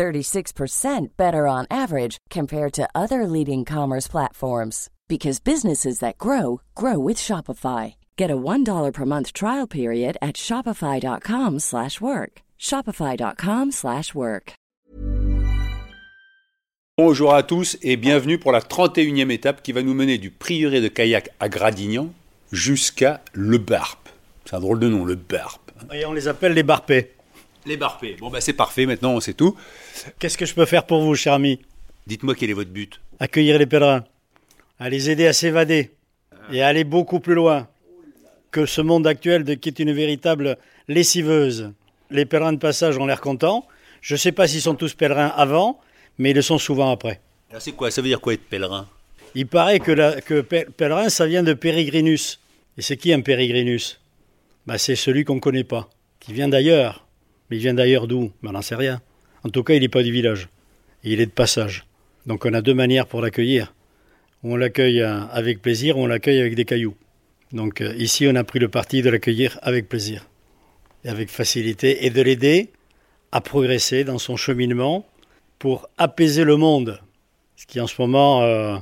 36% better on average compared to other leading commerce platforms because businesses that grow grow with Shopify. Get a $1 per month trial period at shopify.com/work. shopify.com/work. Bonjour à tous et bienvenue pour la 31e étape qui va nous mener du prieuré de Kayak à Gradignan jusqu'à Le Barp. C'est un drôle de nom, Le Barp. Et on les appelle les barpés. Les Barpés. Bon bah c'est parfait, maintenant on sait tout. Qu'est-ce que je peux faire pour vous, cher ami? Dites-moi quel est votre but. Accueillir les pèlerins, à les aider à s'évader et à aller beaucoup plus loin que ce monde actuel de, qui est une véritable lessiveuse. Les pèlerins de passage ont l'air contents. Je ne sais pas s'ils sont tous pèlerins avant, mais ils le sont souvent après. Alors c'est quoi? Ça veut dire quoi être pèlerin? Il paraît que, la- que pè- pèlerin, ça vient de périgrinus. Et c'est qui un périgrinus? Bah, C'est celui qu'on ne connaît pas, qui vient d'ailleurs. Mais il vient d'ailleurs d'où? Ben, On n'en sait rien. En tout cas, il n'est pas du village. Et il est de passage. Donc on a deux manières pour l'accueillir. Ou on l'accueille euh, avec plaisir, ou on l'accueille avec des cailloux. Donc euh, ici, on a pris le parti de l'accueillir avec plaisir, et avec facilité, et de l'aider à progresser dans son cheminement pour apaiser le monde, ce qui en ce moment euh,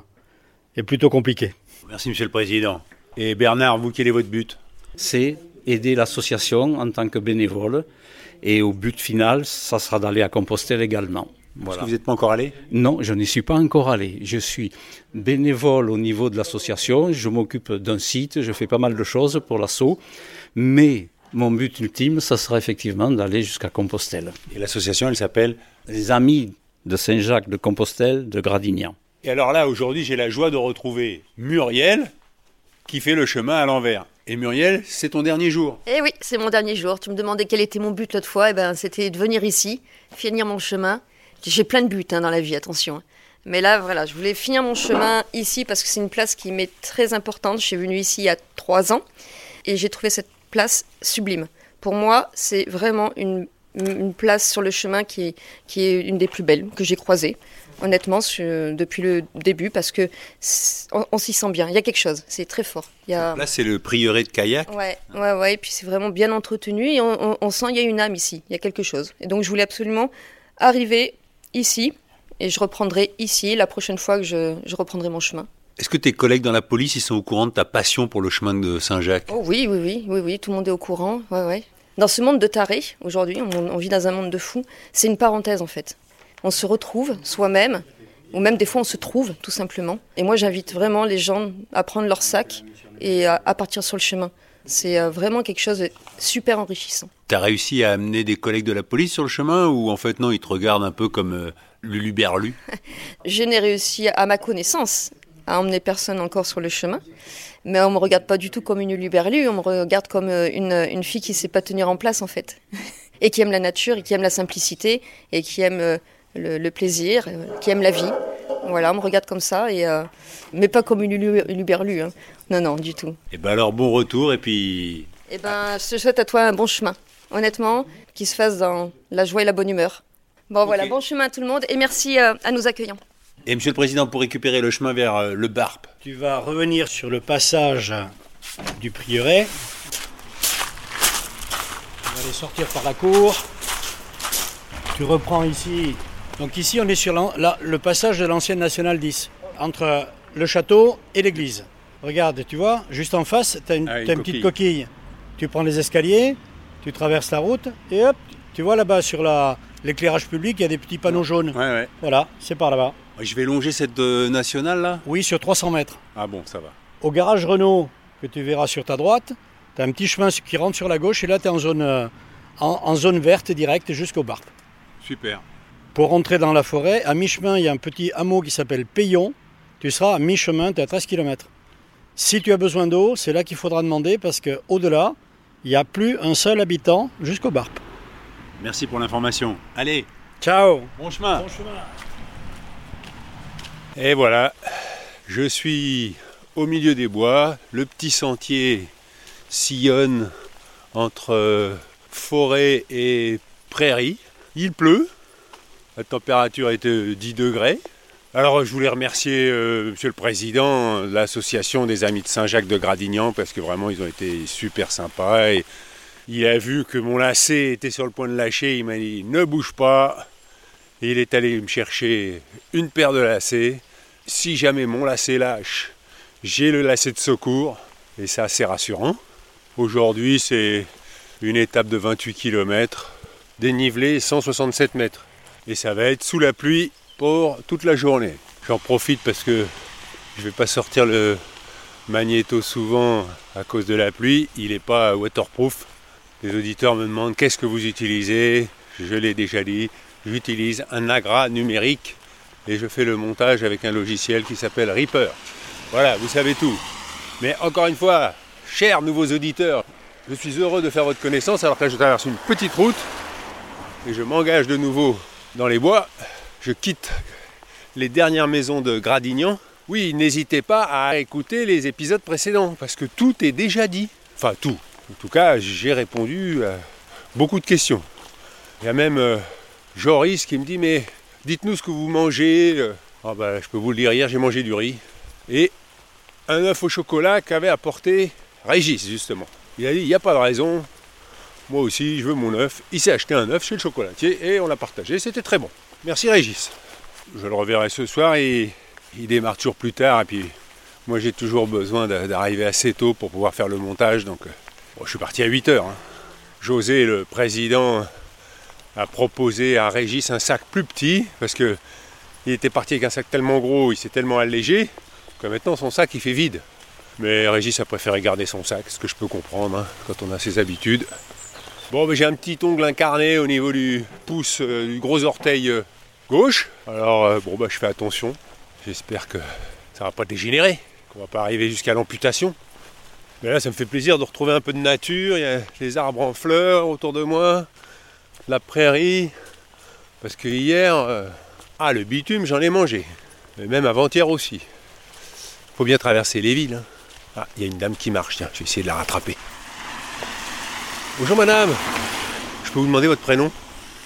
est plutôt compliqué. Merci Monsieur le Président. Et Bernard, vous, quel est votre but? C'est aider l'association en tant que bénévole. Et au but final, ça sera d'aller à Compostelle également. Parce Voilà. que vous n'êtes pas encore allé? Non, je n'y suis pas encore allé. Je suis bénévole au niveau de l'association. Je m'occupe d'un site. Je fais pas mal de choses pour l'assaut. Mais mon but ultime, ça sera effectivement d'aller jusqu'à Compostelle. Et l'association, elle s'appelle? Les amis de Saint-Jacques de Compostelle de Gradignan. Et alors là, aujourd'hui, j'ai la joie de retrouver Muriel, qui fait le chemin à l'envers. Et Muriel, c'est ton dernier jour. Eh oui, c'est mon dernier jour. Tu me demandais quel était mon but l'autre fois. Eh ben, c'était de venir ici, finir mon chemin. J'ai plein de buts hein, dans la vie, attention. Mais là, voilà, je voulais finir mon chemin ici parce que c'est une place qui m'est très importante. Je suis venue ici il y a trois ans et j'ai trouvé cette place sublime. Pour moi, c'est vraiment une, une place sur le chemin qui est, qui est une des plus belles que j'ai croisées. Honnêtement, depuis le début, parce que on, on s'y sent bien. Il y a quelque chose. C'est très fort. Il y a... Là, c'est le prieuré de Kayak. Ouais, ouais, ouais. Et puis c'est vraiment bien entretenu et on, on- on sent il y a une âme ici, il y a quelque chose. Et donc je voulais absolument arriver ici et je reprendrai ici la prochaine fois que je, je reprendrai mon chemin. Est-ce que tes collègues dans la police, ils sont au courant de ta passion pour le chemin de Saint-Jacques? Oh oui, oui, oui, oui, oui, tout le monde est au courant. Ouais, ouais. Dans ce monde de tarés, aujourd'hui, on, on vit dans un monde de fous. C'est une parenthèse en fait. On se retrouve soi-même, ou même des fois on se trouve tout simplement. Et moi j'invite vraiment les gens à prendre leur sac et à, à partir sur le chemin. C'est euh, vraiment quelque chose de super enrichissant. T'as réussi à amener des collègues de la police sur le chemin ou en fait non, ils te regardent un peu comme euh, Lulu Berlu? Je n'ai réussi à ma connaissance à emmener personne encore sur le chemin. Mais on me regarde pas du tout comme une luberlue, on me regarde comme euh, une, une fille qui sait pas tenir en place en fait. Et qui aime la nature, et qui aime la simplicité, et qui aime euh, le, le plaisir, euh, qui aime la vie. Voilà, on me regarde comme ça, et, euh, mais pas comme une luberlue. hein. Non, non, du tout. Et ben alors bon retour et puis Eh ben, je te souhaite à toi un bon chemin. Honnêtement, qu'il se fasse dans la joie et la bonne humeur. Bon voilà, bon chemin à tout le monde, et merci euh, à nos accueillants. et Monsieur le Président pour récupérer le chemin vers euh, le Barp. Tu vas revenir sur le passage du prieuré. On va aller sortir par la cour. Tu reprends ici. Donc ici, on est sur la- le passage de l'ancienne nationale 10, entre le château et l'église. Regarde, tu vois, juste en face, tu as une, Ah, une petite coquille. Tu prends les escaliers, tu traverses la route, et hop, tu vois là-bas sur la- l'éclairage public, il y a des petits panneaux jaunes. Ouais ouais. Voilà, c'est par là-bas. Je vais longer cette euh, nationale là? Oui, sur 300 mètres. Ah bon, ça va. Au garage Renault, que tu verras sur ta droite, tu as un petit chemin qui rentre sur la gauche et là tu es en zone, euh, en, en zone verte directe jusqu'au Barp. Super. Pour rentrer dans la forêt, à mi-chemin, il y a un petit hameau qui s'appelle Payon. Tu seras à mi-chemin, tu es à 13 km. Si tu as besoin d'eau, c'est là qu'il faudra demander parce qu'au-delà, il n'y a plus un seul habitant jusqu'au Barp. Merci pour l'information. Allez, Ciao bon chemin. chemin Et voilà, je suis au milieu des bois, le petit sentier sillonne entre forêt et prairie. Il pleut, la température de 10 degrés. Alors je voulais remercier euh, Monsieur le Président de l'association des Amis de Saint-Jacques de Gradignan parce que vraiment ils ont été super sympas il a vu que mon lacet était sur le point de lâcher, il m'a dit ne bouge pas. Il est allé me chercher une paire de lacets. Si jamais mon lacet lâche, j'ai le lacet de secours et c'est assez rassurant. Aujourd'hui c'est une étape de 28 km, dénivelé 167 mètres. Et ça va être sous la pluie pour toute la journée. J'en profite parce que je ne vais pas sortir le magnéto souvent à cause de la pluie. Il n'est pas waterproof. Les auditeurs me demandent qu'est-ce que vous utilisez? Je l'ai déjà dit. J'utilise un agra numérique et je fais le montage avec un logiciel qui s'appelle Reaper. Voilà, vous savez tout. Mais encore une fois, chers nouveaux auditeurs, je suis heureux de faire votre connaissance alors que je traverse une petite route et je m'engage de nouveau dans les bois je quitte les dernières maisons de Gradignan. Oui, n'hésitez pas à écouter les épisodes précédents, parce que tout est déjà dit. Enfin, tout. En tout cas, j'ai répondu à beaucoup de questions. Il y a même euh, Joris qui me dit, mais dites-nous ce que vous mangez. Ah bah, je peux vous le dire, hier j'ai mangé du riz. Et un œuf au chocolat qu'avait apporté Régis, justement. Il a dit, il n'y a pas de raison. Moi aussi, je veux mon œuf. Il s'est acheté un œuf chez le chocolatier et on l'a partagé. C'était très bon. Merci Régis. Je le reverrai ce soir il démarre toujours plus tard. Et puis moi j'ai toujours besoin d'arriver assez tôt pour pouvoir faire le montage. Donc euh, je suis parti à 8 heures. Hein. José, le président, a proposé à Régis un sac plus petit parce que il était parti avec un sac tellement gros, il s'est tellement allégé que maintenant son sac il fait vide. Mais Régis a préféré garder son sac, ce que je peux comprendre hein, quand on a ses habitudes. Bon, j'ai un petit ongle incarné au niveau du pouce, euh, du gros orteil euh, gauche. Alors, euh, bon, bah, je fais attention. J'espère que ça va pas dégénérer, qu'on va pas arriver jusqu'à l'amputation. Mais là, ça me fait plaisir de retrouver un peu de nature. Il y a les arbres en fleurs autour de moi, la prairie. Parce que hier, ah, le bitume, j'en ai mangé. Mais même avant-hier aussi. Faut bien traverser les villes. Hein. Ah, il y a une dame qui marche. Tiens, je vais essayer de la rattraper. Bonjour madame, je peux vous demander votre prénom?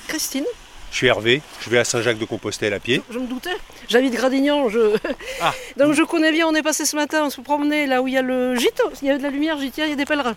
Christine. Je suis Hervé, je vais à Saint-Jacques-de-Compostelle à pied. Je, me doutais, j'habite Gradignan, je... Ah. donc je connais bien, on est passé ce matin, on se promenait là où il y a le gîte, il y a de la lumière, j'y tiens, il y a des pèlerins.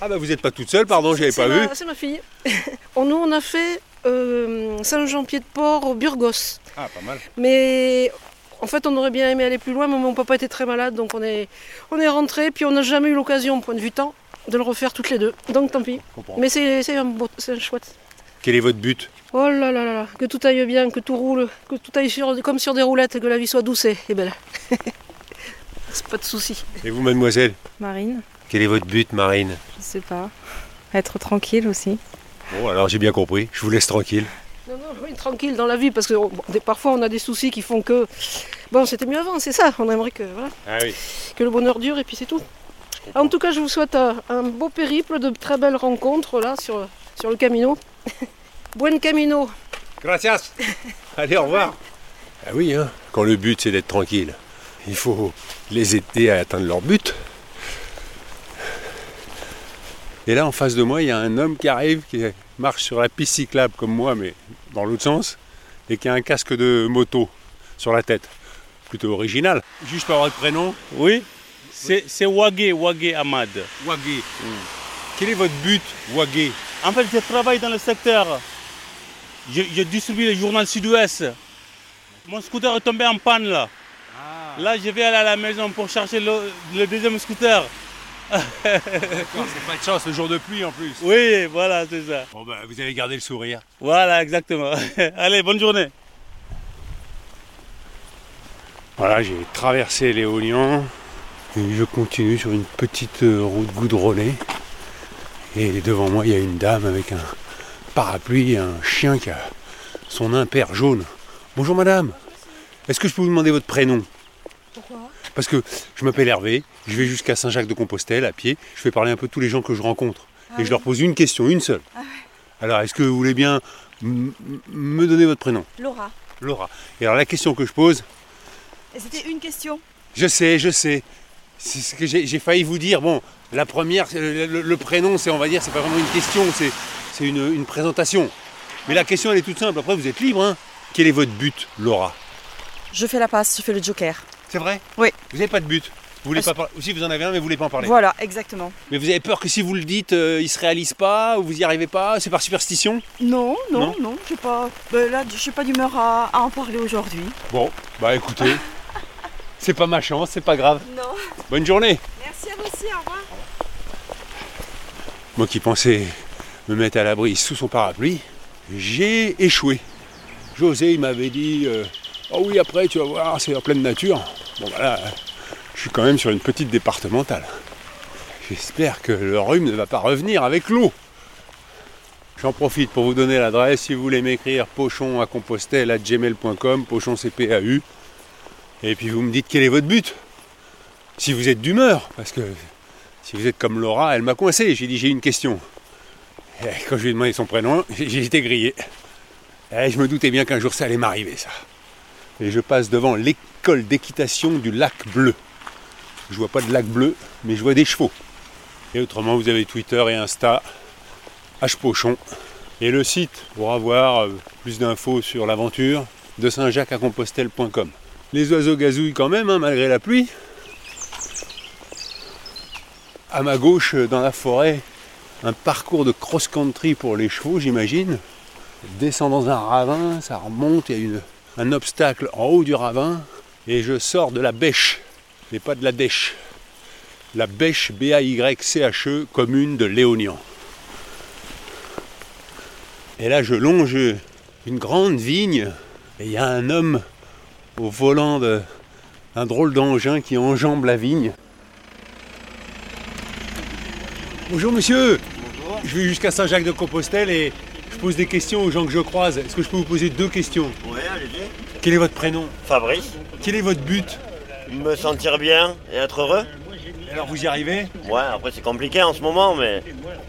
Ah bah vous n'êtes pas toute seule, pardon, j'avais pas vu. C'est ma fille. nous on a fait euh, Saint-Jean-Pied-de-Port, Burgos. Ah pas mal. Mais en fait, on aurait bien aimé aller plus loin, mais mon papa était très malade, donc on est, on est rentré, puis on n'a jamais eu l'occasion, point de vue temps, de le refaire toutes les deux. Donc tant pis. Mais c'est un, beau, un chouette. Quel est votre but? Oh là là là là, que tout aille bien, que tout roule, que tout aille sur, comme sur des roulettes, que la vie soit douce et belle. c'est pas de souci. Et vous, mademoiselle? Marine. Quel est votre but, Marine? Je sais pas. Être tranquille aussi. Bon, alors j'ai bien compris. Je vous laisse tranquille. Non, non, oui, tranquille dans la vie, parce que parfois on a des soucis qui font que. Bon, c'était mieux avant, c'est ça. On aimerait que, voilà, ah oui. que le bonheur dure et puis c'est tout. En tout cas, je vous souhaite un beau périple, de très belles rencontres là sur, sur le Camino. Buen Camino. Gracias. Allez, au revoir. Ah oui, hein, quand le but c'est d'être tranquille, il faut les aider à atteindre leur but. Et là, en face de moi, il y a un homme qui arrive, qui marche sur la piste cyclable comme moi, mais dans l'autre sens, et qui a un casque de moto sur la tête. Plutôt original. Juste pour avoir le prénom? Oui, c'est Wagé, Wagé Ahmad. Wagé. Quel est votre but, Wagé En fait, je travaille dans le secteur. Je, distribue le journal Sud-Ouest. Mon scooter est tombé en panne là. Ah. Là, je vais aller à la maison pour chercher le, deuxième scooter. c'est pas de chance, le jour de pluie en plus. Oui, voilà, c'est ça. Bon, ben, vous avez gardé le sourire. Voilà, exactement. Allez, bonne journée. Voilà, j'ai traversé les. Et je continue sur une petite euh, route goudronnée. Et devant moi, il y a une dame avec un parapluie et un chien qui a son impair jaune. Bonjour madame, est-ce que je peux vous demander votre prénom? Pourquoi? Parce que je m'appelle Hervé, je vais jusqu'à Saint-Jacques-de-Compostelle à pied, je fais parler un peu tous les gens que je rencontre. Ah et je leur pose une question, une seule. Ah alors, est-ce que vous voulez bien me donner votre prénom? Laura. Laura. Et alors la question que je pose, c'était une question. Je sais, je sais. C'est ce que j'ai failli vous dire. Bon, la première, le, le- le prénom, c'est on va dire, c'est pas vraiment une question, c'est une, une présentation. Mais la question, elle est toute simple. Après, vous êtes libre. Hein. Quel est votre but, Laura? Je fais la passe, je fais le joker. C'est vrai? Oui. Vous n'avez pas de but. Vous voulez Ah, pas parler. Si vous en avez un, mais vous voulez pas en parler. Voilà, exactement. Mais vous avez peur que si vous le dites, euh, il se réalise pas ou vous y arrivez pas? C'est par superstition? Non, Non non, non, je pas. ben là, je suis pas d'humeur à, à en parler aujourd'hui. Bon, bah écoutez, c'est pas ma chance, c'est pas grave. Non. Bonne journée. Merci à vous aussi, au revoir. Moi qui pensais me mettre à l'abri sous son parapluie, j'ai échoué. José, il m'avait dit euh, Oh oui, après, tu vas voir, c'est en pleine nature. Bon, voilà, je suis quand même sur une petite départementale. J'espère que le rhume ne va pas revenir avec l'eau. J'en profite pour vous donner l'adresse si vous voulez m'écrire pochon à compostelle à gmail.com, pochon CPAU. Et puis vous me dites quel est votre but. Si vous êtes d'humeur, parce que si vous êtes comme Laura, elle m'a coincé. J'ai dit j'ai une question. Et quand je lui ai demandé son prénom, j'ai été grillé. Et je me doutais bien qu'un jour ça allait m'arriver ça. Et je passe devant l'école d'équitation du lac bleu. Je vois pas de lac bleu, mais je vois des chevaux. Et autrement, vous avez Twitter et Insta, Hpochon. Et le site pour avoir euh, plus d'infos sur l'aventure de Saint-Jacques à Compostelle.com. Les oiseaux gazouillent quand même, hein, malgré la pluie. À ma gauche, euh, dans la forêt, un parcours de cross-country pour les chevaux, j'imagine. Descend dans un ravin, ça remonte, il y a un obstacle en haut du ravin, et je sors de la bêche, mais pas de la dèche. La bêche B-A-Y-C-H-E, commune de Léognan. Et là, je longe une grande vigne, et il y a un homme au volant d'un drôle d'engin qui enjambe la vigne. Bonjour monsieur. Je vais jusqu'à Saint-Jacques-de-Compostelle et je pose des questions aux gens que je croise. Est-ce que je peux vous poser deux questions? Oui, allez-y. Quel est votre prénom? Fabrice, Quel est votre but? Me sentir bien et être heureux. Alors vous y arrivez? Ouais, après c'est compliqué en ce moment, mais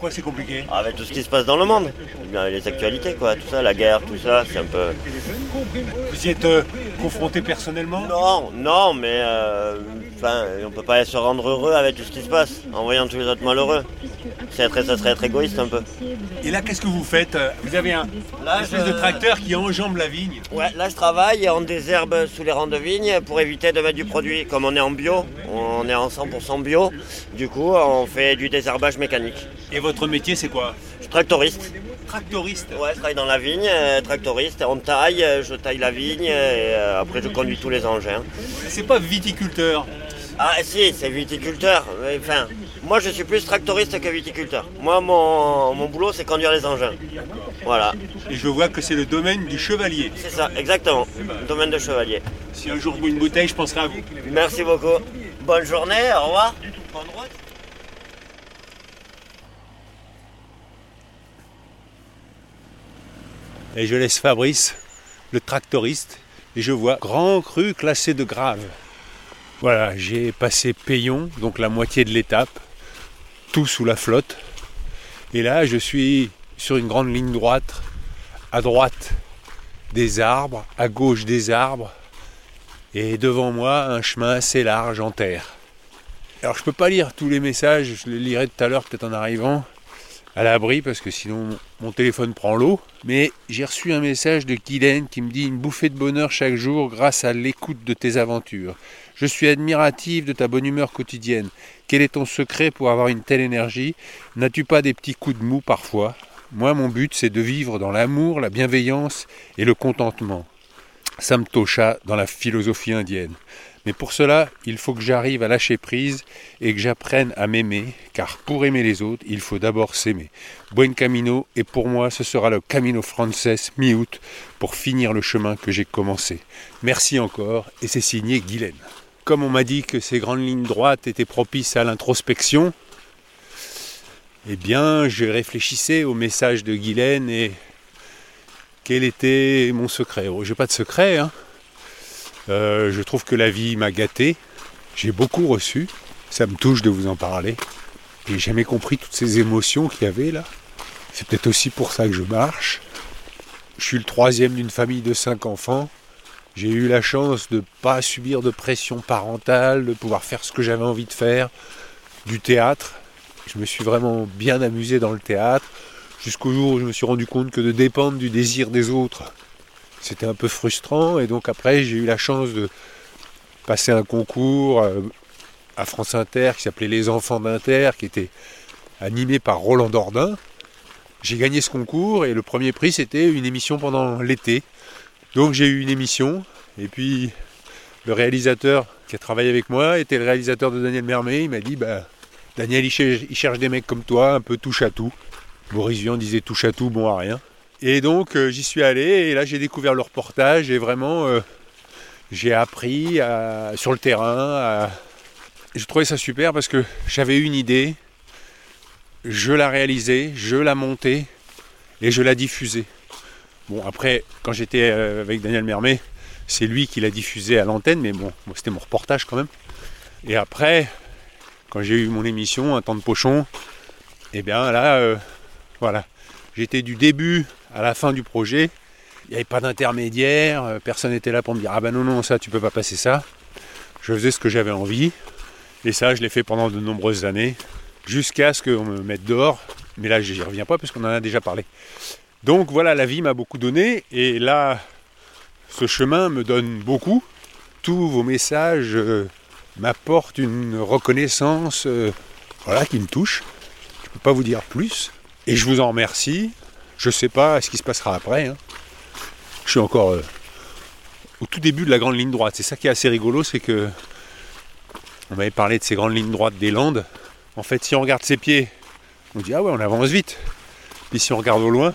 Pourquoi c'est compliqué? Avec tout ce qui se passe dans le monde, les actualités, quoi, tout ça, la guerre, tout ça, c'est un peu. Vous y êtes euh, confronté personnellement Non, non, mais euh, enfin, on peut pas se rendre heureux avec tout ce qui se passe, en voyant tous les autres malheureux. Ça serait être égoïste un peu. Et là, qu'est-ce que vous faites Euh, Vous avez un Là, espèce je- de tracteur qui enjambe la vigne. Ouais, là je travaille et on désherbe sous les rangs de vignes pour éviter de mettre du produit. Comme on est en bio, on est en 100% bio, du coup on fait du désherbage mécanique. Et votre métier, c'est quoi? Je suis tractoriste. Tractoriste Ouais, je travaille dans la vigne, euh, tractoriste, on taille, euh, je taille la vigne et euh, après je conduis tous les engins. C'est pas viticulteur. Ah si, c'est viticulteur. mais Enfin, moi je suis plus tractoriste que viticulteur. Moi mon, mon boulot c'est conduire les engins. Voilà, Et je vois que c'est le domaine du chevalier. c'est ça, exactement. Domaine de chevalier. Si un jour je bois une bouteille, je penserai à vous. Merci beaucoup. Bonne journée, au revoir. Bonne route. Et je laisse Fabrice, le tractoriste, et je vois grand cru classé de grave. Voilà, j'ai passé Payon, donc la moitié de l'étape, tout sous la flotte. Et là, je suis sur une grande ligne droite, à droite des arbres, à gauche des arbres, et devant moi un chemin assez large en terre. Alors je peux pas lire tous les messages, je les lirai tout à l'heure peut-être en arrivant à l'abri parce que sinon mon téléphone prend l'eau. Mais j'ai reçu un message de Guylaine qui me dit une bouffée de bonheur chaque jour grâce à l'écoute de tes aventures. Je suis admirative de ta bonne humeur quotidienne. Quel est ton secret pour avoir une telle énergie? N'as-tu pas des petits coups de mou parfois? Moi, mon but, c'est de vivre dans l'amour, la bienveillance et le contentement. Samtosha dans la philosophie indienne. Mais pour cela, il faut que j'arrive à lâcher prise et que j'apprenne à m'aimer, car pour aimer les autres, il faut d'abord s'aimer. Buen camino, et pour moi, ce sera le Camino Frances mi-août pour finir le chemin que j'ai commencé. Merci encore, et c'est signé Guylaine. Comme on m'a dit que ces grandes lignes droites étaient propices à l'introspection, eh bien, je réfléchissais au message de Guylaine et quel était mon secret Je n'ai pas de secret, hein. Euh, je trouve que la vie m'a gâté. J'ai beaucoup reçu. Ça me touche de vous en parler. J'ai jamais compris toutes ces émotions qu'il y avait là. C'est peut-être aussi pour ça que je marche. Je suis le troisième d'une famille de cinq enfants. J'ai eu la chance de ne pas subir de pression parentale, de pouvoir faire ce que j'avais envie de faire, du théâtre. Je me suis vraiment bien amusé dans le théâtre, jusqu'au jour où je me suis rendu compte que de dépendre du désir des autres, c'était un peu frustrant. Et donc après, j'ai eu la chance de passer un concours euh, à France Inter qui s'appelait Les Enfants d'Inter, qui était animé par Roland Dordain. J'ai gagné ce concours et le premier prix c'était une émission pendant l'été. Donc j'ai eu une émission et puis le réalisateur qui a travaillé avec moi était le réalisateur de Daniel Mermet. Il m'a dit bah, Daniel il cherche, des mecs comme toi, un peu touche à tout. Boris Vian disait touche à tout, bon à rien. Et donc euh, j'y suis allé et là j'ai découvert le reportage et vraiment euh, j'ai appris sur le terrain. J'ai trouvé ça super parce que j'avais une idée, je la réalisais, je la montais et je la diffusais. Bon, après, quand j'étais euh, avec Daniel Mermet, c'est lui qui l'a diffusé à l'antenne, mais bon, c'était mon reportage quand même. Et après, quand j'ai eu mon émission, Un temps de pochon, et eh bien là, voilà, j'étais du début à la fin du projet. Il n'y avait pas d'intermédiaire, euh, personne n'était là pour me dire Ah ben non, non, ça, tu peux pas passer ça. Je faisais ce que j'avais envie. Et ça, je l'ai fait pendant de nombreuses années jusqu'à ce qu'on me mette dehors. Mais là, je n'y reviens pas parce qu'on en a déjà parlé. Donc voilà, la vie m'a beaucoup donné et là, ce chemin me donne beaucoup. Tous vos messages euh, m'apportent une reconnaissance euh, voilà, qui me touche. Je ne peux pas vous dire plus. Et je vous en remercie. Je ne sais pas ce qui se passera après. Hein. Je suis encore euh, au tout début de la grande ligne droite. C'est ça qui est assez rigolo, c'est que on m'avait parlé de ces grandes lignes droites des Landes. En fait, si on regarde ses pieds, on dit ah ouais, on avance vite. Puis si on regarde au loin,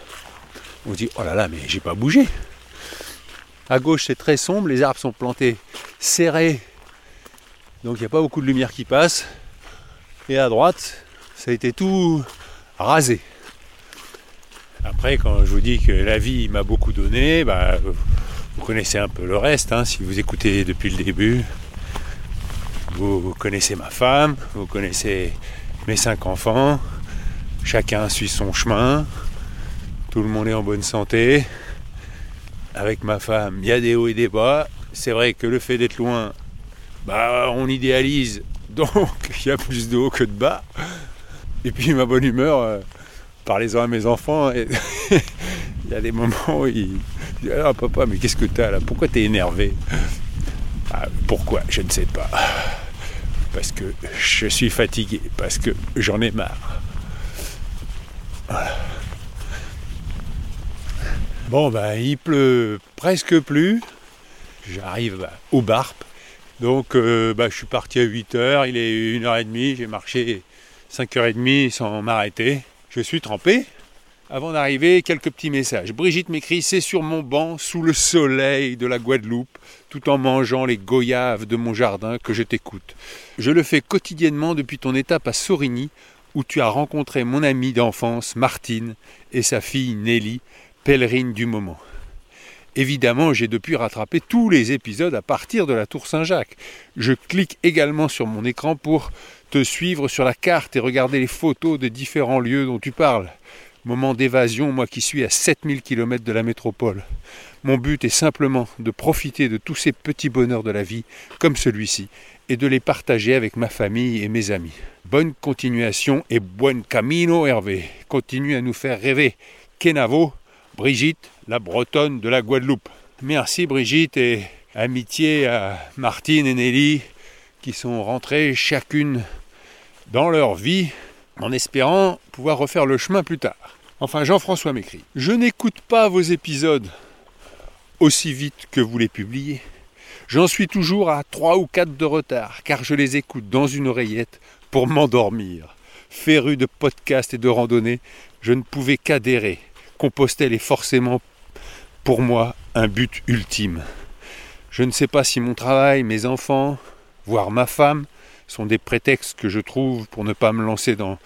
on dit oh là là, mais j'ai pas bougé. À gauche, c'est très sombre, les arbres sont plantés serrés, donc il n'y a pas beaucoup de lumière qui passe. Et à droite, ça a été tout rasé. Après, quand je vous dis que la vie m'a beaucoup donné, bah, vous connaissez un peu le reste, hein, si vous écoutez depuis le début. Vous connaissez ma femme, vous connaissez mes cinq enfants, chacun suit son chemin, tout le monde est en bonne santé. Avec ma femme, il y a des hauts et des bas. C'est vrai que le fait d'être loin, bah, on idéalise, donc il y a plus de hauts que de bas. Et puis ma bonne humeur, euh, parlez-en à mes enfants, il y a des moments où ils disent Ah papa, mais qu'est-ce que t'as là? Pourquoi t'es énervé? Ah, Pourquoi? Je ne sais pas parce que je suis fatigué, parce que j'en ai marre. Bon, ben, il pleut presque plus. J'arrive au Barp. Donc, euh, ben, je suis parti à 8h, il est 1h30, j'ai marché 5h30 sans m'arrêter. Je suis trempé. Avant d'arriver, quelques petits messages. Brigitte m'écrit C'est sur mon banc, sous le soleil de la Guadeloupe, tout en mangeant les goyaves de mon jardin, que je t'écoute. Je le fais quotidiennement depuis ton étape à Sorigny, où tu as rencontré mon amie d'enfance, Martine, et sa fille Nelly, pèlerine du moment. Évidemment, j'ai depuis rattrapé tous les épisodes à partir de la Tour Saint-Jacques. Je clique également sur mon écran pour te suivre sur la carte et regarder les photos des différents lieux dont tu parles. Moment d'évasion, moi qui suis à 7000 km de la métropole. Mon but est simplement de profiter de tous ces petits bonheurs de la vie, comme celui-ci, et de les partager avec ma famille et mes amis. Bonne continuation et buen camino Hervé. Continue à nous faire rêver. Kenavo, Brigitte, la bretonne de la Guadeloupe. Merci Brigitte et amitié à Martine et Nelly qui sont rentrées chacune dans leur vie en espérant pouvoir refaire le chemin plus tard. Enfin, Jean-François m'écrit Je n'écoute pas vos épisodes aussi vite que vous les publiez. J'en suis toujours à 3 ou 4 de retard, car je les écoute dans une oreillette pour m'endormir. Féru de podcasts et de randonnées, je ne pouvais qu'adhérer. Compostelle est forcément pour moi un but ultime. Je ne sais pas si mon travail, mes enfants, voire ma femme, sont des prétextes que je trouve pour ne pas me lancer dans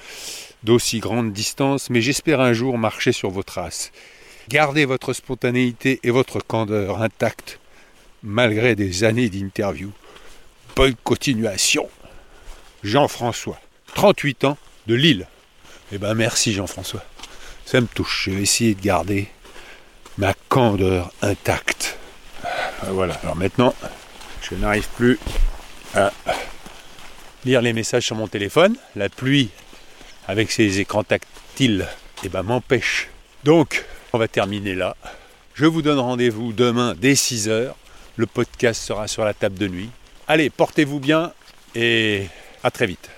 d'aussi grande distance, mais j'espère un jour marcher sur vos traces. Gardez votre spontanéité et votre candeur intactes, malgré des années d'interview. Bonne continuation. Jean-François, 38 ans, de Lille. Eh ben merci Jean-François. Ça me touche. Je vais essayer de garder ma candeur intacte. Voilà, alors maintenant, je n'arrive plus à lire les messages sur mon téléphone. La pluie, avec ses écrans tactiles, eh ben, m'empêche. Donc, on va terminer là. Je vous donne rendez-vous demain dès 6h. Le podcast sera sur la table de nuit. Allez, portez-vous bien et à très vite.